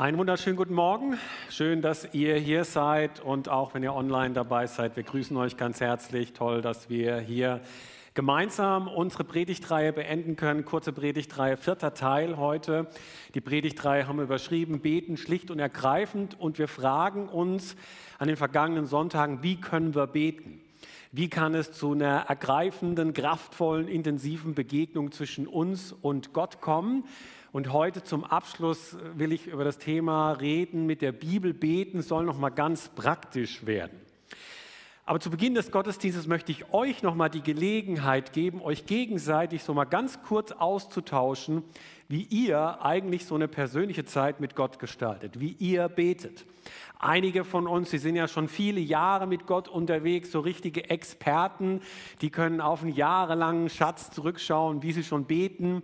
Einen wunderschönen guten Morgen. Schön, dass ihr hier seid und auch wenn ihr online dabei seid, wir grüßen euch ganz herzlich. Toll, dass wir hier gemeinsam unsere Predigtreihe beenden können. Kurze Predigtreihe, vierter Teil heute. Die Predigtreihe haben wir überschrieben, beten schlicht und ergreifend und wir fragen uns an den vergangenen Sonntagen, wie können wir beten? Wie kann es zu einer ergreifenden, kraftvollen, intensiven Begegnung zwischen uns und Gott kommen? Und heute zum Abschluss will ich über das Thema reden, mit der Bibel beten soll noch mal ganz praktisch werden. Aber zu Beginn des Gottesdienstes möchte ich euch noch mal die Gelegenheit geben, euch gegenseitig so mal ganz kurz auszutauschen, wie ihr eigentlich so eine persönliche Zeit mit Gott gestaltet, wie ihr betet. Einige von uns, die sind ja schon viele Jahre mit Gott unterwegs, so richtige Experten, die können auf einen jahrelangen Schatz zurückschauen, wie sie schon beten.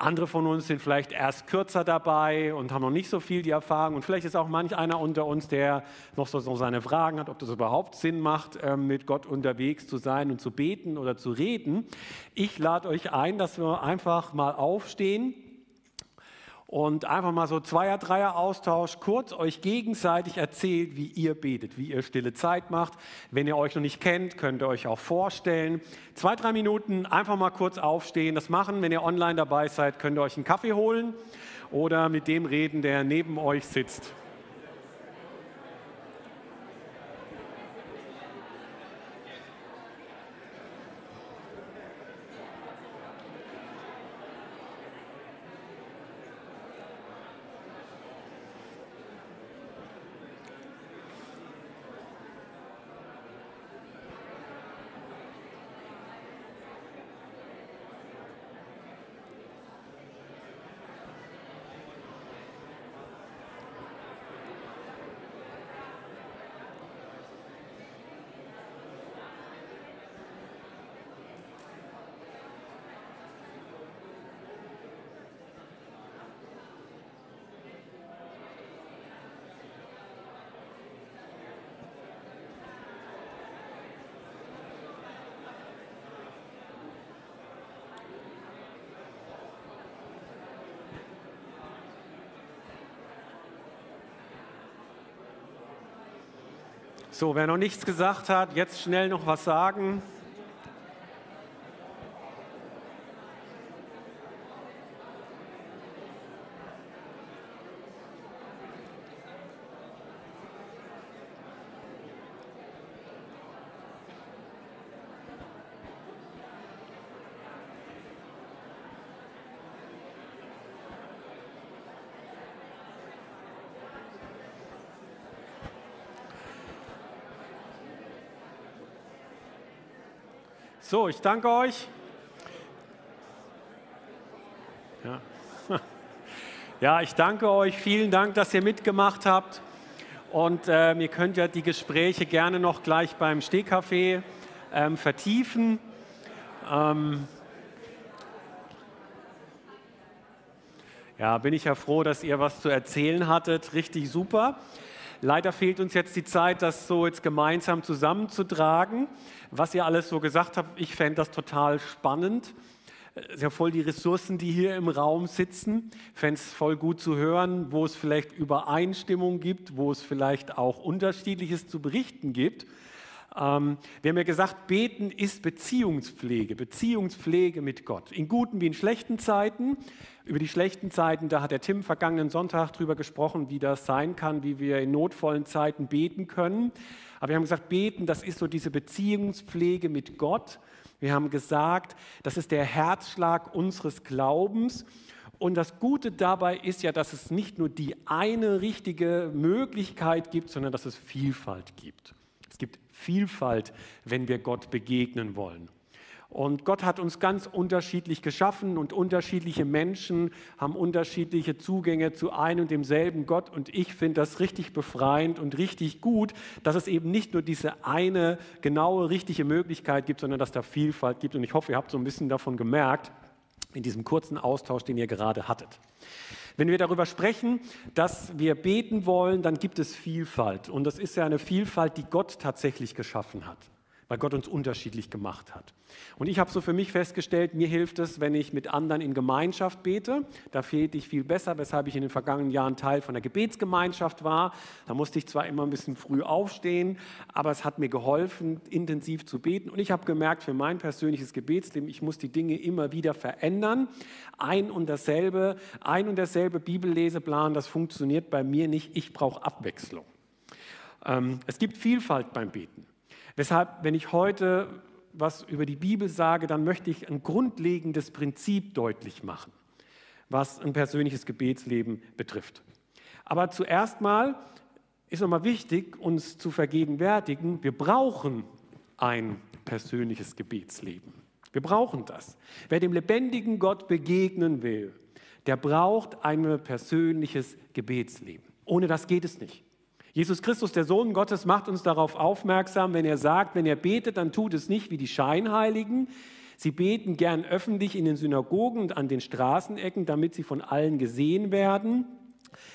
Andere von uns sind vielleicht erst kürzer dabei und haben noch nicht so viel die Erfahrung. Und vielleicht ist auch manch einer unter uns, der noch so, so seine Fragen hat, ob das überhaupt Sinn macht, ähm, mit Gott unterwegs zu sein und zu beten oder zu reden. Ich lade euch ein, dass wir einfach mal aufstehen und einfach mal so Zweier-, Dreier-Austausch, kurz euch gegenseitig erzählt, wie ihr betet, wie ihr stille Zeit macht. Wenn ihr euch noch nicht kennt, könnt ihr euch auch vorstellen. Zwei, drei Minuten einfach mal kurz aufstehen, das machen. Wenn ihr online dabei seid, könnt ihr euch einen Kaffee holen oder mit dem reden, der neben euch sitzt. So, wer noch nichts gesagt hat, jetzt schnell noch was sagen. So, ich danke euch. Ja. ja, ich danke euch. Vielen Dank, dass ihr mitgemacht habt. Und äh, ihr könnt ja die Gespräche gerne noch gleich beim Stehkaffee ähm, vertiefen. Ähm ja, bin ich ja froh, dass ihr was zu erzählen hattet. Richtig super. Leider fehlt uns jetzt die Zeit, das so jetzt gemeinsam zusammenzutragen, was ihr alles so gesagt habt. Ich fände das total spannend. Ist ja voll die Ressourcen, die hier im Raum sitzen. Fände es voll gut zu hören, wo es vielleicht Übereinstimmung gibt, wo es vielleicht auch Unterschiedliches zu berichten gibt. Ähm, wir haben ja gesagt, beten ist Beziehungspflege, Beziehungspflege mit Gott. In guten wie in schlechten Zeiten. Über die schlechten Zeiten, da hat der Tim vergangenen Sonntag drüber gesprochen, wie das sein kann, wie wir in notvollen Zeiten beten können. Aber wir haben gesagt, beten, das ist so diese Beziehungspflege mit Gott. Wir haben gesagt, das ist der Herzschlag unseres Glaubens. Und das Gute dabei ist ja, dass es nicht nur die eine richtige Möglichkeit gibt, sondern dass es Vielfalt gibt. Es gibt Vielfalt, wenn wir Gott begegnen wollen. Und Gott hat uns ganz unterschiedlich geschaffen und unterschiedliche Menschen haben unterschiedliche Zugänge zu einem und demselben Gott. Und ich finde das richtig befreiend und richtig gut, dass es eben nicht nur diese eine genaue, richtige Möglichkeit gibt, sondern dass da Vielfalt gibt. Und ich hoffe, ihr habt so ein bisschen davon gemerkt in diesem kurzen Austausch, den ihr gerade hattet. Wenn wir darüber sprechen, dass wir beten wollen, dann gibt es Vielfalt. Und das ist ja eine Vielfalt, die Gott tatsächlich geschaffen hat. Weil Gott uns unterschiedlich gemacht hat. Und ich habe so für mich festgestellt, mir hilft es, wenn ich mit anderen in Gemeinschaft bete. Da fehlte ich viel besser, weshalb ich in den vergangenen Jahren Teil von der Gebetsgemeinschaft war. Da musste ich zwar immer ein bisschen früh aufstehen, aber es hat mir geholfen, intensiv zu beten. Und ich habe gemerkt, für mein persönliches Gebetsleben, ich muss die Dinge immer wieder verändern. Ein und dasselbe, ein und derselbe Bibelleseplan, das funktioniert bei mir nicht. Ich brauche Abwechslung. Ähm, es gibt Vielfalt beim Beten. Weshalb, wenn ich heute was über die Bibel sage, dann möchte ich ein grundlegendes Prinzip deutlich machen, was ein persönliches Gebetsleben betrifft. Aber zuerst mal ist nochmal wichtig, uns zu vergegenwärtigen, wir brauchen ein persönliches Gebetsleben. Wir brauchen das. Wer dem lebendigen Gott begegnen will, der braucht ein persönliches Gebetsleben. Ohne das geht es nicht. Jesus Christus, der Sohn Gottes, macht uns darauf aufmerksam, wenn er sagt, wenn er betet, dann tut es nicht wie die Scheinheiligen. Sie beten gern öffentlich in den Synagogen und an den Straßenecken, damit sie von allen gesehen werden.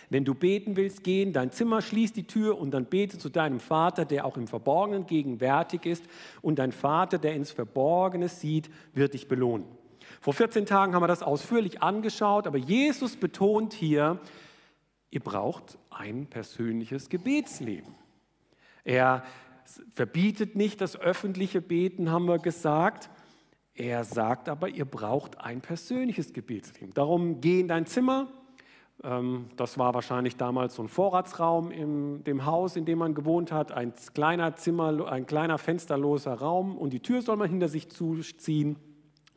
Wenn du beten willst, geh in dein Zimmer, schließ die Tür und dann bete zu deinem Vater, der auch im Verborgenen gegenwärtig ist. Und dein Vater, der ins Verborgene sieht, wird dich belohnen. Vor 14 Tagen haben wir das ausführlich angeschaut, aber Jesus betont hier, Ihr braucht ein persönliches Gebetsleben. Er verbietet nicht das öffentliche Beten, haben wir gesagt. Er sagt aber, ihr braucht ein persönliches Gebetsleben. Darum geh in dein Zimmer. Ähm, das war wahrscheinlich damals so ein Vorratsraum in dem Haus, in dem man gewohnt hat. Ein kleiner Zimmer, ein kleiner fensterloser Raum und die Tür soll man hinter sich zuziehen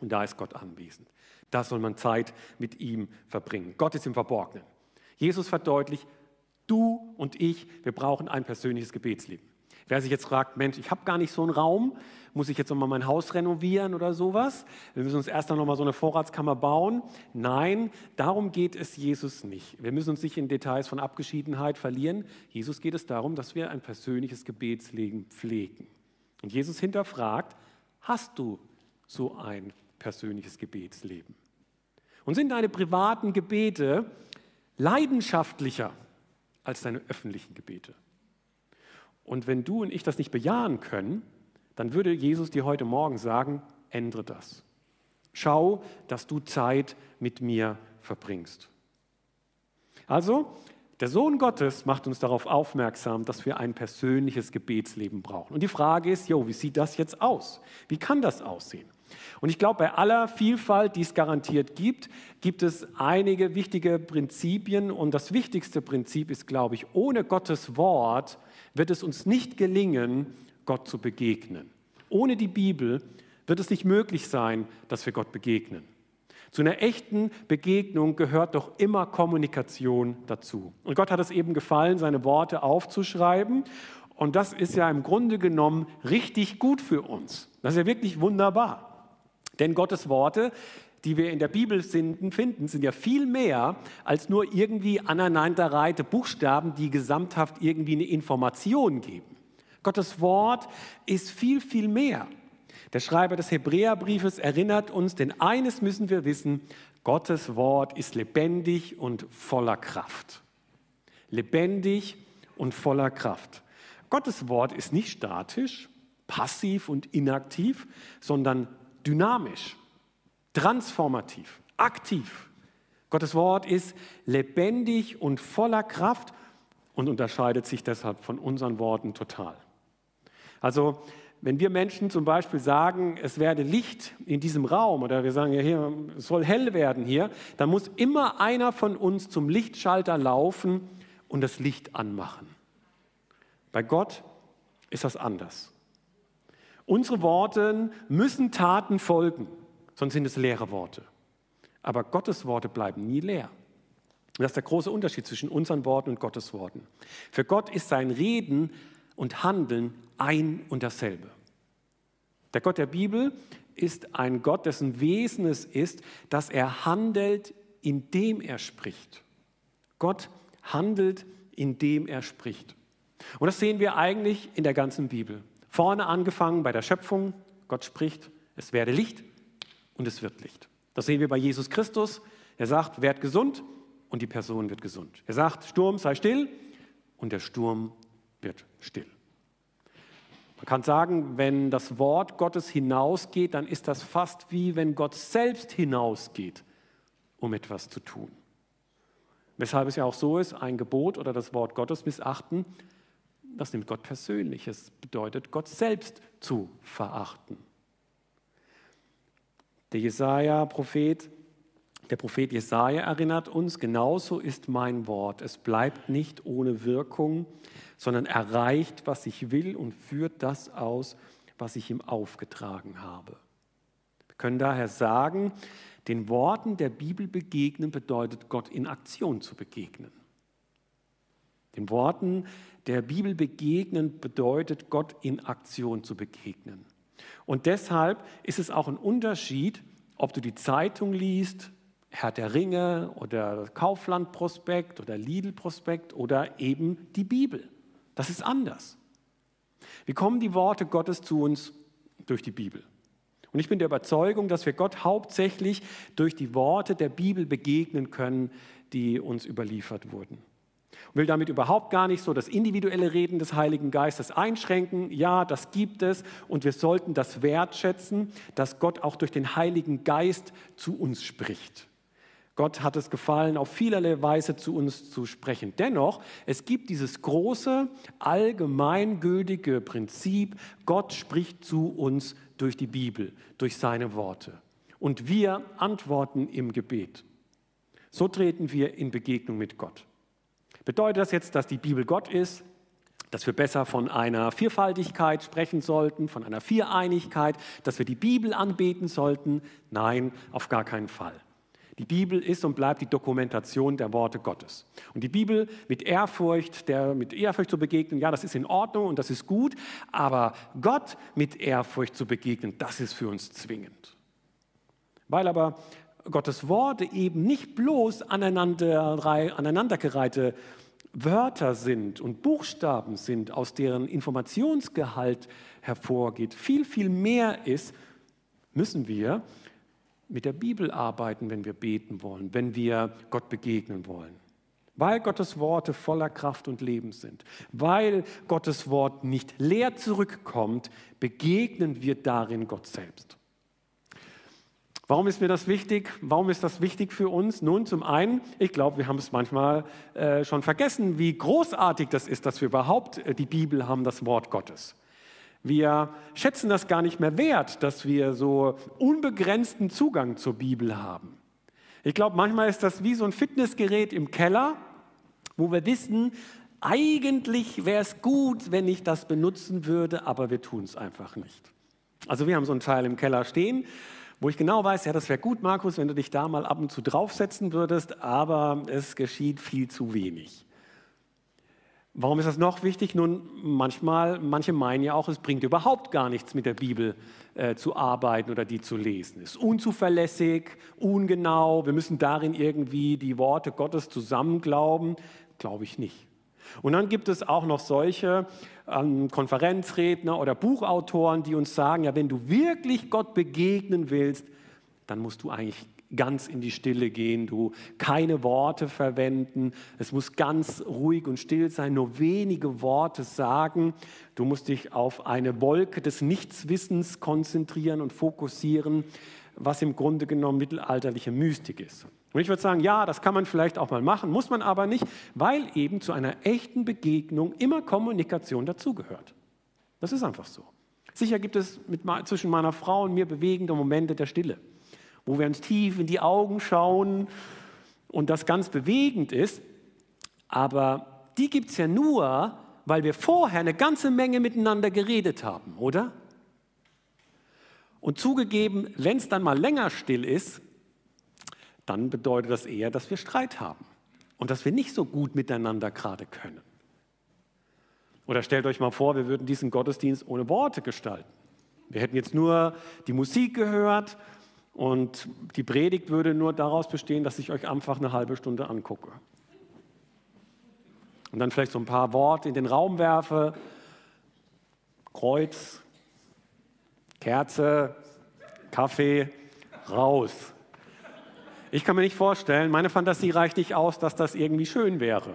und da ist Gott anwesend. Da soll man Zeit mit ihm verbringen. Gott ist im Verborgenen. Jesus verdeutlicht, du und ich, wir brauchen ein persönliches Gebetsleben. Wer sich jetzt fragt, Mensch, ich habe gar nicht so einen Raum, muss ich jetzt nochmal mein Haus renovieren oder sowas? Wir müssen uns erst nochmal so eine Vorratskammer bauen. Nein, darum geht es Jesus nicht. Wir müssen uns nicht in Details von Abgeschiedenheit verlieren. Jesus geht es darum, dass wir ein persönliches Gebetsleben pflegen. Und Jesus hinterfragt, hast du so ein persönliches Gebetsleben? Und sind deine privaten Gebete leidenschaftlicher als deine öffentlichen Gebete. Und wenn du und ich das nicht bejahen können, dann würde Jesus dir heute Morgen sagen, ändere das. Schau, dass du Zeit mit mir verbringst. Also, der Sohn Gottes macht uns darauf aufmerksam, dass wir ein persönliches Gebetsleben brauchen. Und die Frage ist, jo, wie sieht das jetzt aus? Wie kann das aussehen? Und ich glaube, bei aller Vielfalt, die es garantiert gibt, gibt es einige wichtige Prinzipien. Und das wichtigste Prinzip ist, glaube ich, ohne Gottes Wort wird es uns nicht gelingen, Gott zu begegnen. Ohne die Bibel wird es nicht möglich sein, dass wir Gott begegnen. Zu einer echten Begegnung gehört doch immer Kommunikation dazu. Und Gott hat es eben gefallen, seine Worte aufzuschreiben. Und das ist ja im Grunde genommen richtig gut für uns. Das ist ja wirklich wunderbar. Denn Gottes Worte, die wir in der Bibel finden, sind ja viel mehr als nur irgendwie aneinanderreihte Buchstaben, die gesamthaft irgendwie eine Information geben. Gottes Wort ist viel, viel mehr. Der Schreiber des Hebräerbriefes erinnert uns, denn eines müssen wir wissen, Gottes Wort ist lebendig und voller Kraft. Lebendig und voller Kraft. Gottes Wort ist nicht statisch, passiv und inaktiv, sondern dynamisch, transformativ, aktiv. Gottes Wort ist lebendig und voller Kraft und unterscheidet sich deshalb von unseren Worten total. Also wenn wir Menschen zum Beispiel sagen, es werde Licht in diesem Raum oder wir sagen, ja, hier, es soll hell werden hier, dann muss immer einer von uns zum Lichtschalter laufen und das Licht anmachen. Bei Gott ist das anders. Unsere Worte müssen Taten folgen, sonst sind es leere Worte. Aber Gottes Worte bleiben nie leer. Das ist der große Unterschied zwischen unseren Worten und Gottes Worten. Für Gott ist sein Reden und Handeln ein und dasselbe. Der Gott der Bibel ist ein Gott, dessen Wesen es ist, dass er handelt, indem er spricht. Gott handelt, indem er spricht. Und das sehen wir eigentlich in der ganzen Bibel. Vorne angefangen bei der Schöpfung, Gott spricht, es werde Licht und es wird Licht. Das sehen wir bei Jesus Christus. Er sagt, werd gesund und die Person wird gesund. Er sagt, Sturm sei still und der Sturm wird still. Man kann sagen, wenn das Wort Gottes hinausgeht, dann ist das fast wie wenn Gott selbst hinausgeht, um etwas zu tun. Weshalb es ja auch so ist, ein Gebot oder das Wort Gottes missachten, das nimmt Gott persönlich. Es bedeutet, Gott selbst zu verachten. Der Jesaja-Prophet, der Prophet Jesaja erinnert uns, genauso ist mein Wort. Es bleibt nicht ohne Wirkung, sondern erreicht, was ich will und führt das aus, was ich ihm aufgetragen habe. Wir können daher sagen, den Worten der Bibel begegnen bedeutet Gott in Aktion zu begegnen. Den Worten der Bibel begegnen bedeutet Gott in Aktion zu begegnen. Und deshalb ist es auch ein Unterschied, ob du die Zeitung liest, Herr der Ringe oder Kaufland-Prospekt oder Lidl-Prospekt oder eben die Bibel. Das ist anders. Wie kommen die Worte Gottes zu uns durch die Bibel? Und ich bin der Überzeugung, dass wir Gott hauptsächlich durch die Worte der Bibel begegnen können, die uns überliefert wurden. Ich will damit überhaupt gar nicht so das individuelle Reden des Heiligen Geistes einschränken. Ja, das gibt es und wir sollten das wertschätzen, dass Gott auch durch den Heiligen Geist zu uns spricht. Gott hat es gefallen, auf vielerlei Weise zu uns zu sprechen. Dennoch, es gibt dieses große, allgemeingültige Prinzip, Gott spricht zu uns durch die Bibel, durch seine Worte. Und wir antworten im Gebet. So treten wir in Begegnung mit Gott. Bedeutet das jetzt, dass die Bibel Gott ist, dass wir besser von einer Vierfaltigkeit sprechen sollten, von einer Viereinigkeit, dass wir die Bibel anbeten sollten? Nein, auf gar keinen Fall. Die Bibel ist und bleibt die Dokumentation der Worte Gottes. Und die Bibel mit Ehrfurcht, der mit Ehrfurcht zu begegnen, ja, das ist in Ordnung und das ist gut, aber Gott mit Ehrfurcht zu begegnen, das ist für uns zwingend. Weil aber Gottes Worte eben nicht bloß aneinander, aneinandergereihte Wörter sind und Buchstaben sind, aus deren Informationsgehalt hervorgeht, viel, viel mehr ist, müssen wir mit der Bibel arbeiten, wenn wir beten wollen, wenn wir Gott begegnen wollen. Weil Gottes Worte voller Kraft und Leben sind, weil Gottes Wort nicht leer zurückkommt, begegnen wir darin Gott selbst. Warum ist mir das wichtig? Warum ist das wichtig für uns? Nun, zum einen, ich glaube, wir haben es manchmal äh, schon vergessen, wie großartig das ist, dass wir überhaupt äh, die Bibel haben, das Wort Gottes. Wir schätzen das gar nicht mehr wert, dass wir so unbegrenzten Zugang zur Bibel haben. Ich glaube, manchmal ist das wie so ein Fitnessgerät im Keller, wo wir wissen, eigentlich wäre es gut, wenn ich das benutzen würde, aber wir tun es einfach nicht. Also wir haben so ein Teil im Keller stehen, wo ich genau weiß, ja, das wäre gut, Markus, wenn du dich da mal ab und zu draufsetzen würdest, aber es geschieht viel zu wenig. Warum ist das noch wichtig? Nun, manchmal, manche meinen ja auch, es bringt überhaupt gar nichts mit der Bibel äh, zu arbeiten oder die zu lesen. Es ist unzuverlässig, ungenau, wir müssen darin irgendwie die Worte Gottes zusammenglauben. Glaube ich nicht. Und dann gibt es auch noch solche ähm, Konferenzredner oder Buchautoren, die uns sagen, ja, wenn du wirklich Gott begegnen willst, dann musst du eigentlich ganz in die Stille gehen, du keine Worte verwenden, es muss ganz ruhig und still sein, nur wenige Worte sagen, du musst dich auf eine Wolke des Nichtswissens konzentrieren und fokussieren, was im Grunde genommen mittelalterliche Mystik ist. Und ich würde sagen, ja, das kann man vielleicht auch mal machen, muss man aber nicht, weil eben zu einer echten Begegnung immer Kommunikation dazugehört. Das ist einfach so. Sicher gibt es mit, zwischen meiner Frau und mir bewegende Momente der Stille wo wir uns tief in die Augen schauen und das ganz bewegend ist. Aber die gibt es ja nur, weil wir vorher eine ganze Menge miteinander geredet haben, oder? Und zugegeben, wenn es dann mal länger still ist, dann bedeutet das eher, dass wir Streit haben und dass wir nicht so gut miteinander gerade können. Oder stellt euch mal vor, wir würden diesen Gottesdienst ohne Worte gestalten. Wir hätten jetzt nur die Musik gehört und die Predigt würde nur daraus bestehen, dass ich euch einfach eine halbe Stunde angucke. Und dann vielleicht so ein paar Worte in den Raum werfe. Kreuz, Kerze, Kaffee, raus. Ich kann mir nicht vorstellen, meine Fantasie reicht nicht aus, dass das irgendwie schön wäre.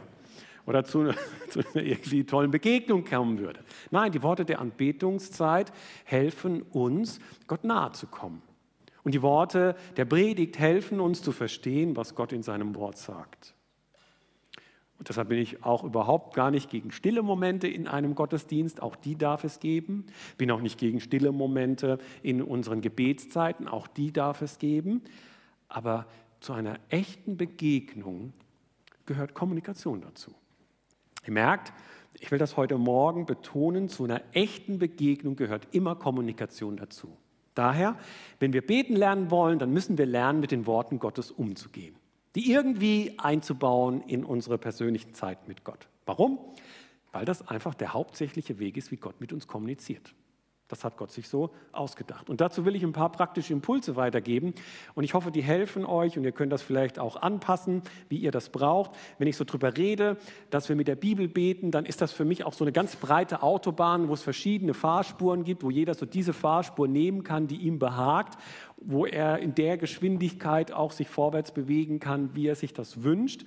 oder zu, zu einer irgendwie tollen Begegnung kommen würde. Nein, die Worte der Anbetungszeit helfen uns, Gott nahe zu kommen. Und die Worte der Predigt helfen uns zu verstehen, was Gott in seinem Wort sagt. Und deshalb bin ich auch überhaupt gar nicht gegen stille Momente in einem Gottesdienst, auch die darf es geben. Bin auch nicht gegen stille Momente in unseren Gebetszeiten, auch die darf es geben. Aber zu einer echten Begegnung gehört Kommunikation dazu. Ihr merkt, ich will das heute Morgen betonen, zu einer echten Begegnung gehört immer Kommunikation dazu. Daher, wenn wir beten lernen wollen, dann müssen wir lernen, mit den Worten Gottes umzugehen die irgendwie einzubauen in unsere persönlichen Zeit mit Gott. Warum? Weil das einfach der hauptsächliche Weg ist, wie Gott mit uns kommuniziert. Das hat Gott sich so ausgedacht. Und dazu will ich ein paar praktische Impulse weitergeben. Und ich hoffe, die helfen euch und ihr könnt das vielleicht auch anpassen, wie ihr das braucht. Wenn ich so drüber rede, dass wir mit der Bibel beten, dann ist das für mich auch so eine ganz breite Autobahn, wo es verschiedene Fahrspuren gibt, wo jeder so diese Fahrspur nehmen kann, die ihm behagt, wo er in der Geschwindigkeit auch sich vorwärts bewegen kann, wie er sich das wünscht.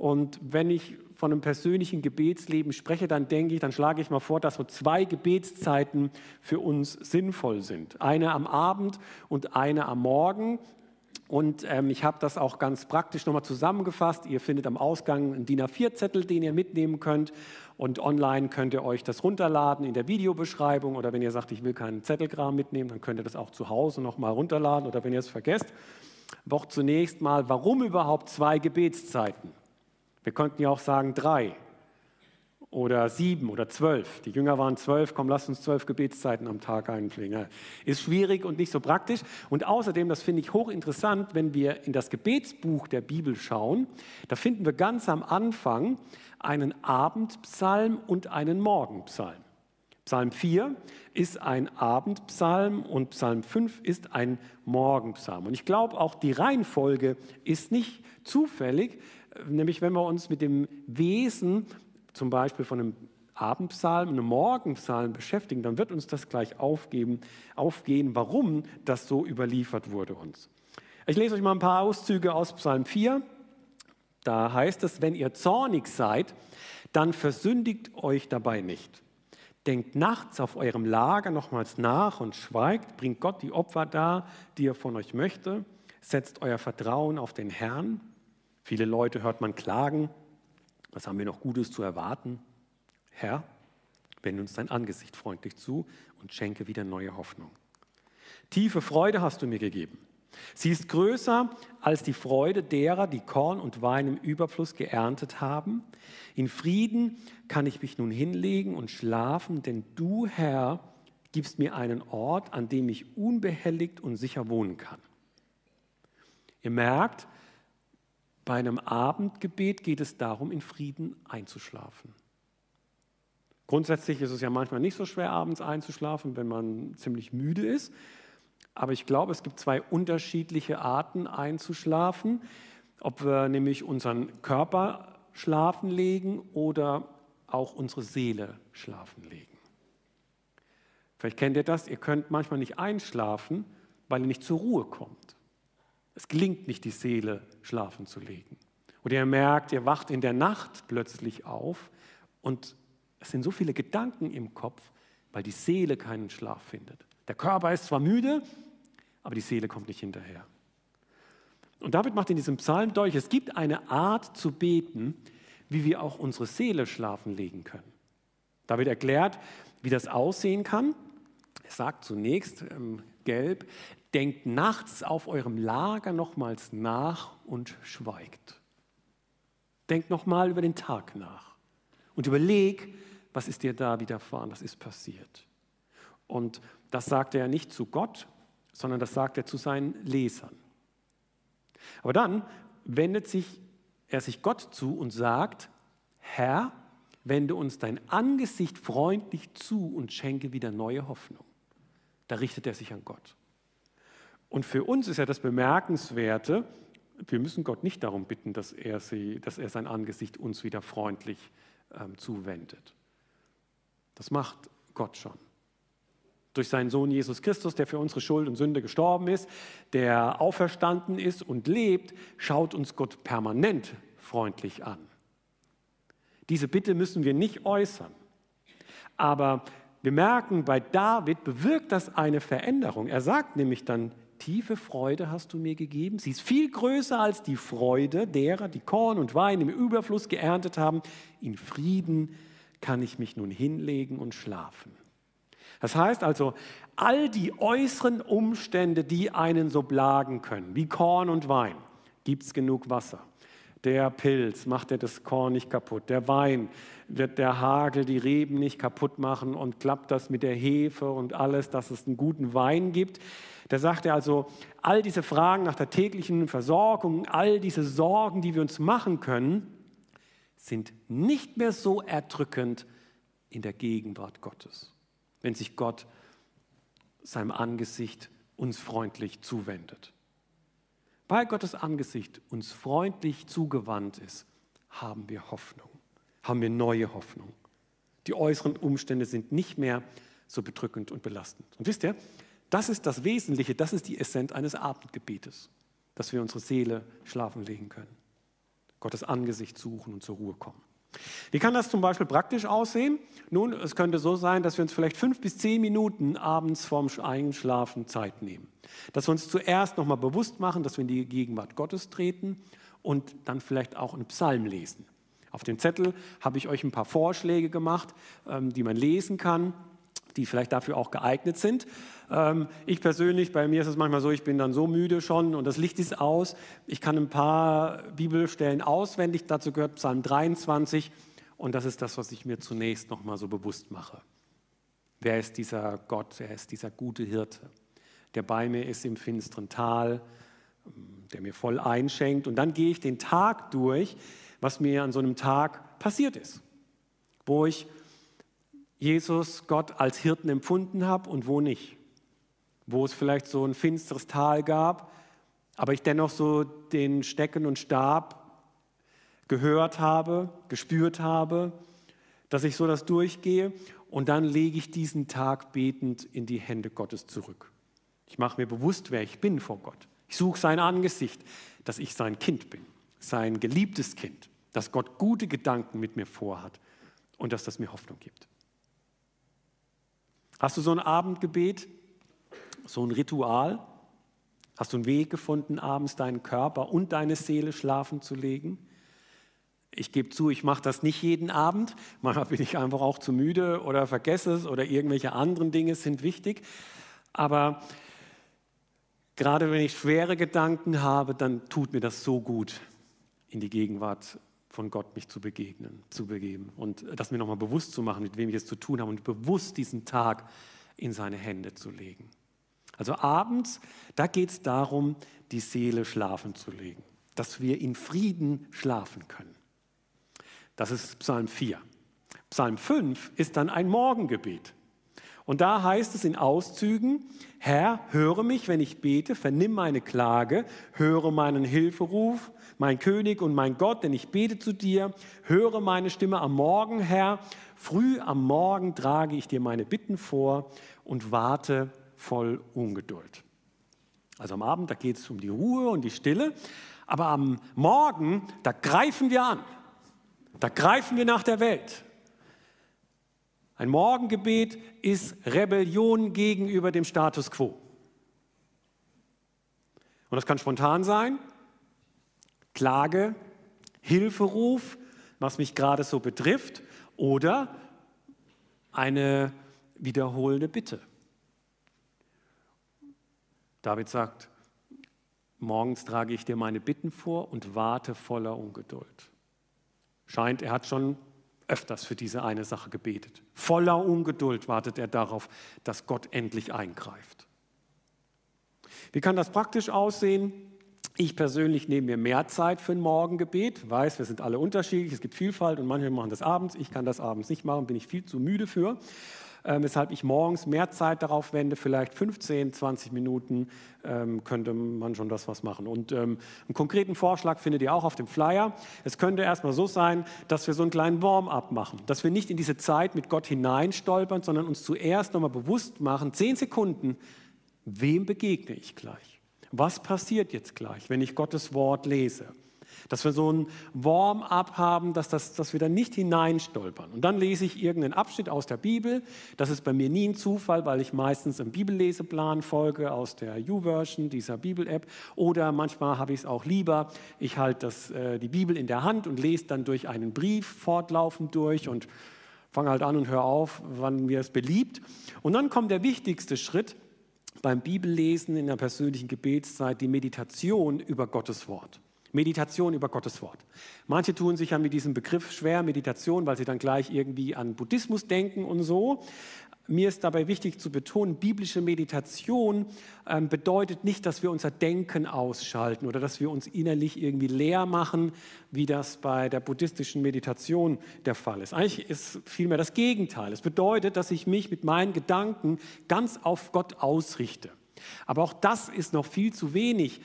Und wenn ich von einem persönlichen Gebetsleben spreche, dann denke ich, dann schlage ich mal vor, dass so zwei Gebetszeiten für uns sinnvoll sind. Eine am Abend und eine am Morgen. Und ähm, ich habe das auch ganz praktisch nochmal zusammengefasst. Ihr findet am Ausgang einen DIN A4-Zettel, den ihr mitnehmen könnt. Und online könnt ihr euch das runterladen in der Videobeschreibung. Oder wenn ihr sagt, ich will keinen Zettelkram mitnehmen, dann könnt ihr das auch zu Hause nochmal runterladen. Oder wenn ihr es vergesst. Doch zunächst mal, warum überhaupt zwei Gebetszeiten? Wir könnten ja auch sagen drei oder sieben oder zwölf. Die Jünger waren zwölf, komm, lass uns zwölf Gebetszeiten am Tag einpflegen. Ist schwierig und nicht so praktisch. Und außerdem, das finde ich hochinteressant, wenn wir in das Gebetsbuch der Bibel schauen, da finden wir ganz am Anfang einen Abendpsalm und einen Morgenpsalm. Psalm 4 ist ein Abendpsalm und Psalm 5 ist ein Morgenpsalm. Und ich glaube, auch die Reihenfolge ist nicht zufällig, nämlich wenn wir uns mit dem Wesen zum Beispiel von einem Abendpsalm, einem Morgenpsalm beschäftigen, dann wird uns das gleich aufgeben, aufgehen, warum das so überliefert wurde uns. Ich lese euch mal ein paar Auszüge aus Psalm 4. Da heißt es, wenn ihr zornig seid, dann versündigt euch dabei nicht. Denkt nachts auf eurem Lager nochmals nach und schweigt, bringt Gott die Opfer dar, die er von euch möchte, setzt euer Vertrauen auf den Herrn. Viele Leute hört man klagen, was haben wir noch Gutes zu erwarten? Herr, wende uns dein Angesicht freundlich zu und schenke wieder neue Hoffnung. Tiefe Freude hast du mir gegeben. Sie ist größer als die Freude derer, die Korn und Wein im Überfluss geerntet haben. In Frieden kann ich mich nun hinlegen und schlafen, denn du, Herr, gibst mir einen Ort, an dem ich unbehelligt und sicher wohnen kann. Ihr merkt, bei einem Abendgebet geht es darum, in Frieden einzuschlafen. Grundsätzlich ist es ja manchmal nicht so schwer, abends einzuschlafen, wenn man ziemlich müde ist. Aber ich glaube, es gibt zwei unterschiedliche Arten einzuschlafen. Ob wir nämlich unseren Körper schlafen legen oder auch unsere Seele schlafen legen. Vielleicht kennt ihr das, ihr könnt manchmal nicht einschlafen, weil ihr nicht zur Ruhe kommt. Es gelingt nicht, die Seele schlafen zu legen. Oder ihr merkt, ihr wacht in der Nacht plötzlich auf und es sind so viele Gedanken im Kopf, weil die Seele keinen Schlaf findet. Der Körper ist zwar müde, aber die Seele kommt nicht hinterher. Und David macht in diesem Psalm deutlich, es gibt eine Art zu beten, wie wir auch unsere Seele schlafen legen können. David erklärt, wie das aussehen kann. Er sagt zunächst, ähm, gelb, denkt nachts auf eurem Lager nochmals nach und schweigt. Denkt nochmal über den Tag nach und überleg, was ist dir da widerfahren, was ist passiert. Und das sagt er ja nicht zu Gott, sondern das sagt er zu seinen Lesern. Aber dann wendet sich er sich Gott zu und sagt, Herr, wende uns dein Angesicht freundlich zu und schenke wieder neue Hoffnung. Da richtet er sich an Gott. Und für uns ist ja das Bemerkenswerte, wir müssen Gott nicht darum bitten, dass er, sie, dass er sein Angesicht uns wieder freundlich ähm, zuwendet. Das macht Gott schon. Durch seinen Sohn Jesus Christus, der für unsere Schuld und Sünde gestorben ist, der auferstanden ist und lebt, schaut uns Gott permanent freundlich an. Diese Bitte müssen wir nicht äußern. Aber wir merken, bei David bewirkt das eine Veränderung. Er sagt nämlich dann, tiefe Freude hast du mir gegeben. Sie ist viel größer als die Freude derer, die Korn und Wein im Überfluss geerntet haben. In Frieden kann ich mich nun hinlegen und schlafen. Das heißt also, all die äußeren Umstände, die einen so plagen können, wie Korn und Wein, gibt es genug Wasser. Der Pilz macht dir das Korn nicht kaputt. Der Wein wird der Hagel die Reben nicht kaputt machen und klappt das mit der Hefe und alles, dass es einen guten Wein gibt. Da sagt er also, all diese Fragen nach der täglichen Versorgung, all diese Sorgen, die wir uns machen können, sind nicht mehr so erdrückend in der Gegenwart Gottes, wenn sich Gott seinem Angesicht uns freundlich zuwendet. Weil Gottes Angesicht uns freundlich zugewandt ist, haben wir Hoffnung, haben wir neue Hoffnung. Die äußeren Umstände sind nicht mehr so bedrückend und belastend. Und wisst ihr, das ist das Wesentliche, das ist die Essenz eines Abendgebetes, dass wir unsere Seele schlafen legen können, Gottes Angesicht suchen und zur Ruhe kommen. Wie kann das zum Beispiel praktisch aussehen? Nun, es könnte so sein, dass wir uns vielleicht fünf bis zehn Minuten abends vorm Einschlafen Zeit nehmen. Dass wir uns zuerst nochmal bewusst machen, dass wir in die Gegenwart Gottes treten und dann vielleicht auch einen Psalm lesen. Auf dem Zettel habe ich euch ein paar Vorschläge gemacht, ähm, die man lesen kann, die vielleicht dafür auch geeignet sind. Ähm, ich persönlich, bei mir ist es manchmal so, ich bin dann so müde schon und das Licht ist aus. Ich kann ein paar Bibelstellen auswendig, dazu gehört Psalm 23 und das ist das, was ich mir zunächst nochmal so bewusst mache. Wer ist dieser Gott? Wer ist dieser gute Hirte, der bei mir ist im finsteren Tal, der mir voll einschenkt? Und dann gehe ich den Tag durch, was mir an so einem Tag passiert ist, wo ich Jesus, Gott als Hirten empfunden habe und wo nicht wo es vielleicht so ein finsteres Tal gab, aber ich dennoch so den Stecken und Stab gehört habe, gespürt habe, dass ich so das durchgehe und dann lege ich diesen Tag betend in die Hände Gottes zurück. Ich mache mir bewusst, wer ich bin vor Gott. Ich suche sein Angesicht, dass ich sein Kind bin, sein geliebtes Kind, dass Gott gute Gedanken mit mir vorhat und dass das mir Hoffnung gibt. Hast du so ein Abendgebet? so ein Ritual? Hast du einen Weg gefunden, abends deinen Körper und deine Seele schlafen zu legen? Ich gebe zu, ich mache das nicht jeden Abend. Manchmal bin ich einfach auch zu müde oder vergesse es oder irgendwelche anderen Dinge sind wichtig. Aber gerade wenn ich schwere Gedanken habe, dann tut mir das so gut, in die Gegenwart von Gott mich zu begegnen, zu begeben und das mir nochmal bewusst zu machen, mit wem ich es zu tun habe und bewusst diesen Tag in seine Hände zu legen. Also abends, da geht es darum, die Seele schlafen zu legen, dass wir in Frieden schlafen können. Das ist Psalm 4. Psalm 5 ist dann ein Morgengebet. Und da heißt es in Auszügen, Herr, höre mich, wenn ich bete, vernimm meine Klage, höre meinen Hilferuf, mein König und mein Gott, denn ich bete zu dir, höre meine Stimme am Morgen, Herr, früh am Morgen trage ich dir meine Bitten vor und warte voll Ungeduld. Also am Abend, da geht es um die Ruhe und die Stille, aber am Morgen, da greifen wir an. Da greifen wir nach der Welt. Ein Morgengebet ist Rebellion gegenüber dem Status quo. Und das kann spontan sein, Klage, Hilferuf, was mich gerade so betrifft, oder eine wiederholende Bitte. David sagt, morgens trage ich dir meine Bitten vor und warte voller Ungeduld. Scheint, er hat schon öfters für diese eine Sache gebetet. Voller Ungeduld wartet er darauf, dass Gott endlich eingreift. Wie kann das praktisch aussehen? Ich persönlich nehme mir mehr Zeit für ein Morgengebet, weiß, wir sind alle unterschiedlich, es gibt Vielfalt und manche machen das abends, ich kann das abends nicht machen, bin ich viel zu müde für äh, weshalb ich morgens mehr Zeit darauf wende, vielleicht 15, 20 Minuten ähm, könnte man schon das was machen. Und ähm, einen konkreten Vorschlag findet ihr auch auf dem Flyer. Es könnte erstmal so sein, dass wir so einen kleinen Warm-up machen, dass wir nicht in diese Zeit mit Gott hineinstolpern, sondern uns zuerst nochmal bewusst machen, 10 Sekunden, wem begegne ich gleich? Was passiert jetzt gleich, wenn ich Gottes Wort lese? Dass wir so ein Warm-up haben, dass, das, dass wir da nicht hineinstolpern. Und dann lese ich irgendeinen Abschnitt aus der Bibel. Das ist bei mir nie ein Zufall, weil ich meistens im Bibelleseplan folge aus der U-Version, dieser Bibel-App. Oder manchmal habe ich es auch lieber. Ich halte äh, die Bibel in der Hand und lese dann durch einen Brief fortlaufend durch und fange halt an und höre auf, wann mir es beliebt. Und dann kommt der wichtigste Schritt beim Bibellesen in der persönlichen Gebetszeit, die Meditation über Gottes Wort. Meditation über Gottes Wort. Manche tun sich ja mit diesem Begriff schwer, Meditation, weil sie dann gleich irgendwie an Buddhismus denken und so. Mir ist dabei wichtig zu betonen, biblische Meditation ähm, bedeutet nicht, dass wir unser Denken ausschalten oder dass wir uns innerlich irgendwie leer machen, wie das bei der buddhistischen Meditation der Fall ist. Eigentlich ist vielmehr das Gegenteil. Es bedeutet, dass ich mich mit meinen Gedanken ganz auf Gott ausrichte. Aber auch das ist noch viel zu wenig,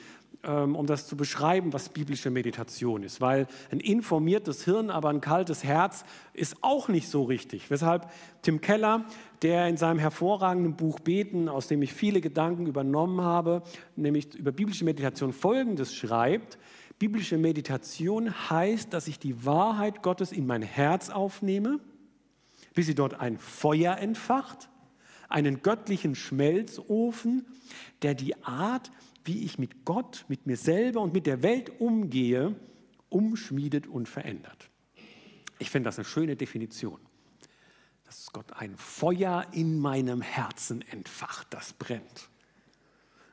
um das zu beschreiben, was biblische Meditation ist. Weil ein informiertes Hirn, aber ein kaltes Herz ist auch nicht so richtig. Weshalb Tim Keller, der in seinem hervorragenden Buch Beten, aus dem ich viele Gedanken übernommen habe, nämlich über biblische Meditation Folgendes schreibt. Biblische Meditation heißt, dass ich die Wahrheit Gottes in mein Herz aufnehme, bis sie dort ein Feuer entfacht, einen göttlichen Schmelzofen, der die Art, wie ich mit Gott, mit mir selber und mit der Welt umgehe, umschmiedet und verändert. Ich finde das eine schöne Definition. Dass Gott ein Feuer in meinem Herzen entfacht, das brennt.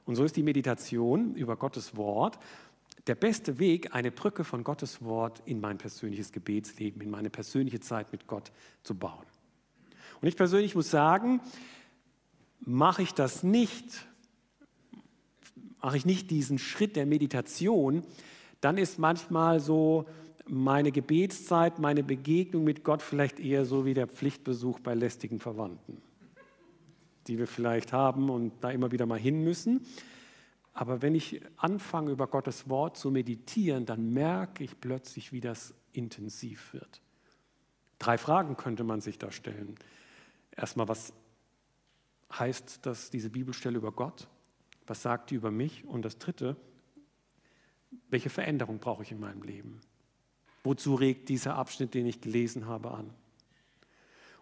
Und so ist die Meditation über Gottes Wort der beste Weg, eine Brücke von Gottes Wort in mein persönliches Gebetsleben, in meine persönliche Zeit mit Gott zu bauen. Und ich persönlich muss sagen, mache ich das nicht, mache ich nicht diesen Schritt der Meditation, dann ist manchmal so meine Gebetszeit, meine Begegnung mit Gott vielleicht eher so wie der Pflichtbesuch bei lästigen Verwandten, die wir vielleicht haben und da immer wieder mal hin müssen. Aber wenn ich anfange, über Gottes Wort zu meditieren, dann merke ich plötzlich, wie das intensiv wird. Drei Fragen könnte man sich da stellen. Erstmal, was heißt das, diese Bibelstelle über Gott? Was sagt die über mich? Und das Dritte, welche Veränderung brauche ich in meinem Leben? Wozu regt dieser Abschnitt, den ich gelesen habe, an?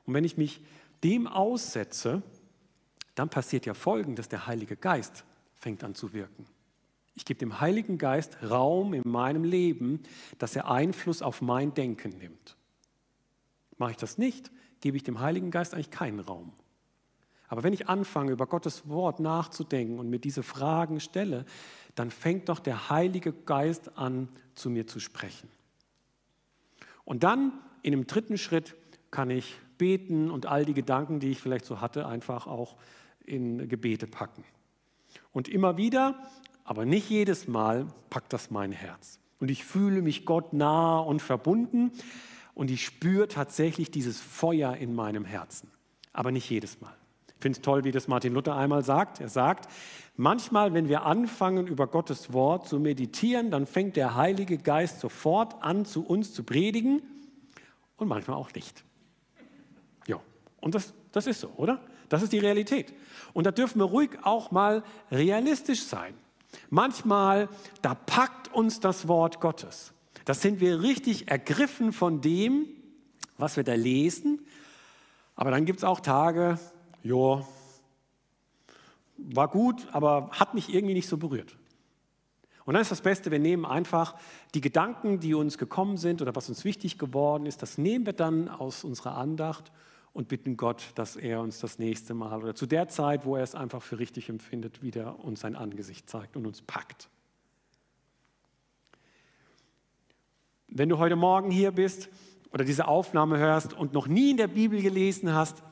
Und wenn ich mich dem aussetze, dann passiert ja Folgendes, der Heilige Geist fängt an zu wirken. Ich gebe dem Heiligen Geist Raum in meinem Leben, dass er Einfluss auf mein Denken nimmt. Mache ich das nicht, gebe ich dem Heiligen Geist eigentlich keinen Raum. Aber wenn ich anfange, über Gottes Wort nachzudenken und mir diese Fragen stelle, dann fängt doch der Heilige Geist an, zu mir zu sprechen. Und dann in dem dritten Schritt kann ich beten und all die Gedanken, die ich vielleicht so hatte, einfach auch in Gebete packen. Und immer wieder, aber nicht jedes Mal, packt das mein Herz. Und ich fühle mich Gott nah und verbunden und ich spüre tatsächlich dieses Feuer in meinem Herzen. Aber nicht jedes Mal. Finde es toll, wie das Martin Luther einmal sagt. Er sagt, manchmal, wenn wir anfangen, über Gottes Wort zu meditieren, dann fängt der Heilige Geist sofort an, zu uns zu predigen und manchmal auch nicht. Ja, und das, das ist so, oder? Das ist die Realität. Und da dürfen wir ruhig auch mal realistisch sein. Manchmal, da packt uns das Wort Gottes. Da sind wir richtig ergriffen von dem, was wir da lesen. Aber dann gibt es auch Tage, ja, war gut, aber hat mich irgendwie nicht so berührt. Und dann ist das Beste, wir nehmen einfach die Gedanken, die uns gekommen sind oder was uns wichtig geworden ist, das nehmen wir dann aus unserer Andacht und bitten Gott, dass er uns das nächste Mal oder zu der Zeit, wo er es einfach für richtig empfindet, wieder uns sein Angesicht zeigt und uns packt. Wenn du heute Morgen hier bist oder diese Aufnahme hörst und noch nie in der Bibel gelesen hast,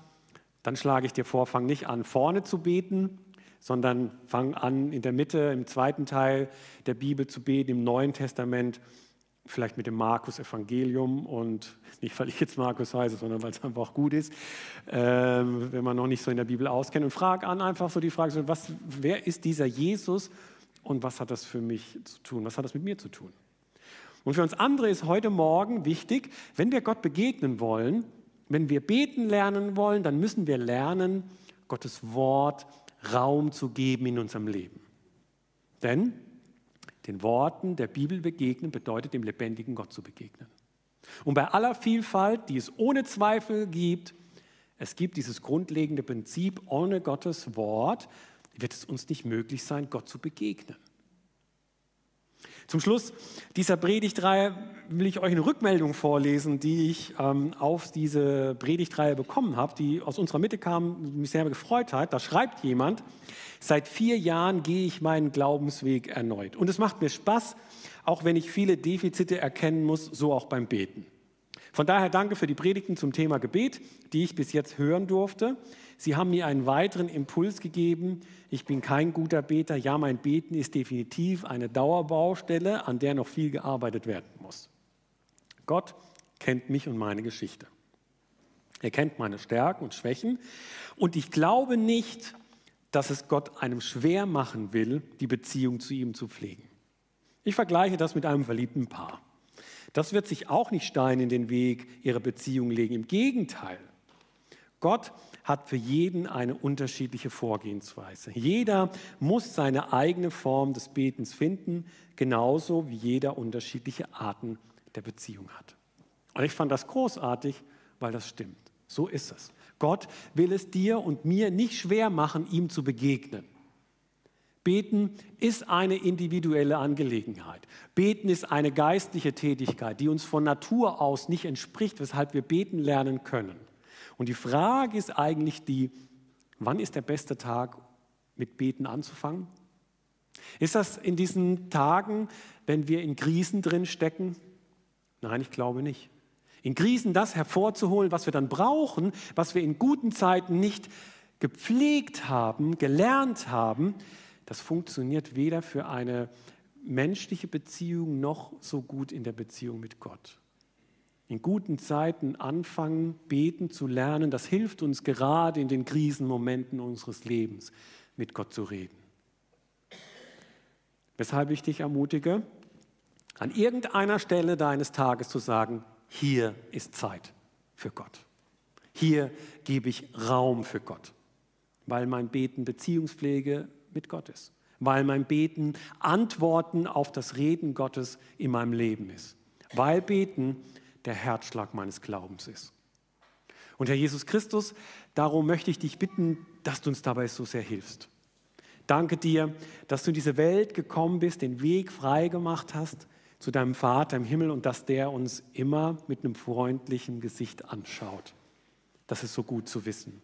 dann schlage ich dir vor, fang nicht an, vorne zu beten, sondern fang an, in der Mitte, im zweiten Teil der Bibel zu beten, im Neuen Testament, vielleicht mit dem Markus-Evangelium und nicht, weil ich jetzt Markus heiße, sondern weil es einfach gut ist, ähm, wenn man noch nicht so in der Bibel auskennt. Und frag an einfach so die Frage, was, wer ist dieser Jesus und was hat das für mich zu tun? Was hat das mit mir zu tun? Und für uns andere ist heute Morgen wichtig, wenn wir Gott begegnen wollen, wenn wir beten lernen wollen, dann müssen wir lernen, Gottes Wort Raum zu geben in unserem Leben. Denn Den Worten der Bibel begegnen bedeutet dem lebendigen Gott zu begegnen. Und bei aller Vielfalt, die es ohne Zweifel gibt, es gibt dieses grundlegende Prinzip, ohne Gottes Wort wird es uns nicht möglich sein, Gott zu begegnen. Zum Schluss dieser Predigtreihe will ich euch eine Rückmeldung vorlesen, die ich ähm, auf diese Predigtreihe bekommen habe, die aus unserer Mitte kam, mich sehr gefreut hat. Da schreibt jemand, seit vier Jahren gehe ich meinen Glaubensweg erneut. Und es macht mir Spaß, auch wenn ich viele Defizite erkennen muss, so auch beim Beten. Von daher danke für die Predigten zum Thema Gebet, die ich bis jetzt hören durfte. Sie haben mir einen weiteren Impuls gegeben. Ich bin kein guter Beter. Ja, mein Beten ist definitiv eine Dauerbaustelle, an der noch viel gearbeitet werden muss. Gott kennt mich und meine Geschichte. Er kennt meine Stärken und Schwächen. Und ich glaube nicht, dass es Gott einem schwer machen will, die Beziehung zu ihm zu pflegen. Ich vergleiche das mit einem verliebten Paar. Das wird sich auch nicht Stein in den Weg ihrer Beziehung legen. Im Gegenteil. Gott hat für jeden eine unterschiedliche Vorgehensweise. Jeder muss seine eigene Form des Betens finden, genauso wie jeder unterschiedliche Arten der Beziehung hat. Und ich fand das großartig, weil das stimmt. So ist es. Gott will es dir und mir nicht schwer machen, ihm zu begegnen. Beten ist eine individuelle Angelegenheit. Beten ist eine geistliche Tätigkeit, die uns von Natur aus nicht entspricht, weshalb wir beten lernen können. Und die Frage ist eigentlich die, wann ist der beste Tag, mit Beten anzufangen? Ist das in diesen Tagen, wenn wir in Krisen drin stecken? Nein, ich glaube nicht. In Krisen das hervorzuholen, was wir dann brauchen, was wir in guten Zeiten nicht gepflegt haben, gelernt haben, das funktioniert weder für eine menschliche Beziehung noch so gut in der Beziehung mit Gott in guten Zeiten anfangen, beten zu lernen. Das hilft uns gerade in den Krisenmomenten unseres Lebens, mit Gott zu reden. Weshalb ich dich ermutige, an irgendeiner Stelle deines Tages zu sagen, hier ist Zeit für Gott. Hier gebe ich Raum für Gott, weil mein Beten Beziehungspflege mit Gott ist, weil mein Beten Antworten auf das Reden Gottes in meinem Leben ist, weil Beten der Herzschlag meines Glaubens ist. Und Herr Jesus Christus, darum möchte ich dich bitten, dass du uns dabei so sehr hilfst. Danke dir, dass du in diese Welt gekommen bist, den Weg frei gemacht hast zu deinem Vater im Himmel und dass der uns immer mit einem freundlichen Gesicht anschaut. Das ist so gut zu wissen.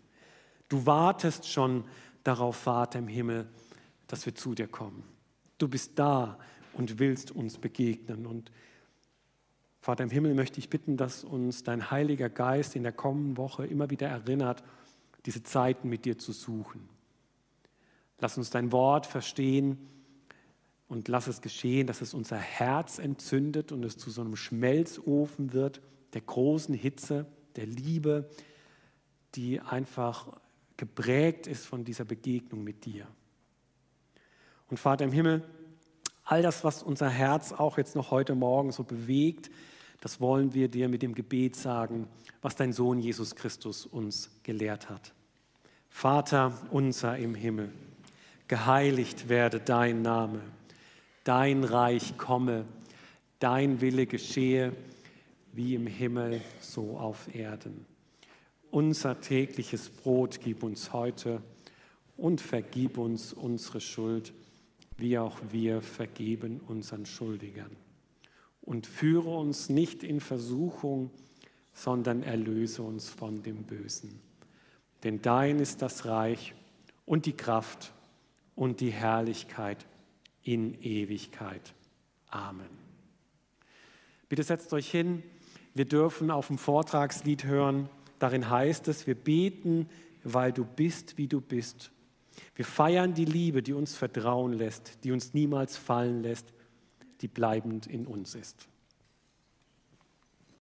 Du wartest schon darauf, Vater im Himmel, dass wir zu dir kommen. Du bist da und willst uns begegnen. Und Vater im Himmel, möchte ich bitten, dass uns dein Heiliger Geist in der kommenden Woche immer wieder erinnert, diese Zeiten mit dir zu suchen. Lass uns dein Wort verstehen und lass es geschehen, dass es unser Herz entzündet und es zu so einem Schmelzofen wird, der großen Hitze, der Liebe, die einfach geprägt ist von dieser Begegnung mit dir. Und Vater im Himmel, all das, was unser Herz auch jetzt noch heute Morgen so bewegt, das wollen wir dir mit dem Gebet sagen, was dein Sohn Jesus Christus uns gelehrt hat. Vater unser im Himmel, geheiligt werde dein Name, dein Reich komme, dein Wille geschehe, wie im Himmel, so auf Erden. Unser tägliches Brot gib uns heute und vergib uns unsere Schuld, wie auch wir vergeben unseren Schuldigern und führe uns nicht in Versuchung, sondern erlöse uns von dem Bösen. Denn dein ist das Reich und die Kraft und die Herrlichkeit in Ewigkeit. Amen. Bitte setzt euch hin. Wir dürfen auf dem Vortragslied hören. Darin heißt es, wir beten, weil du bist, wie du bist. Wir feiern die Liebe, die uns vertrauen lässt, die uns niemals fallen lässt, die bleibend in uns ist.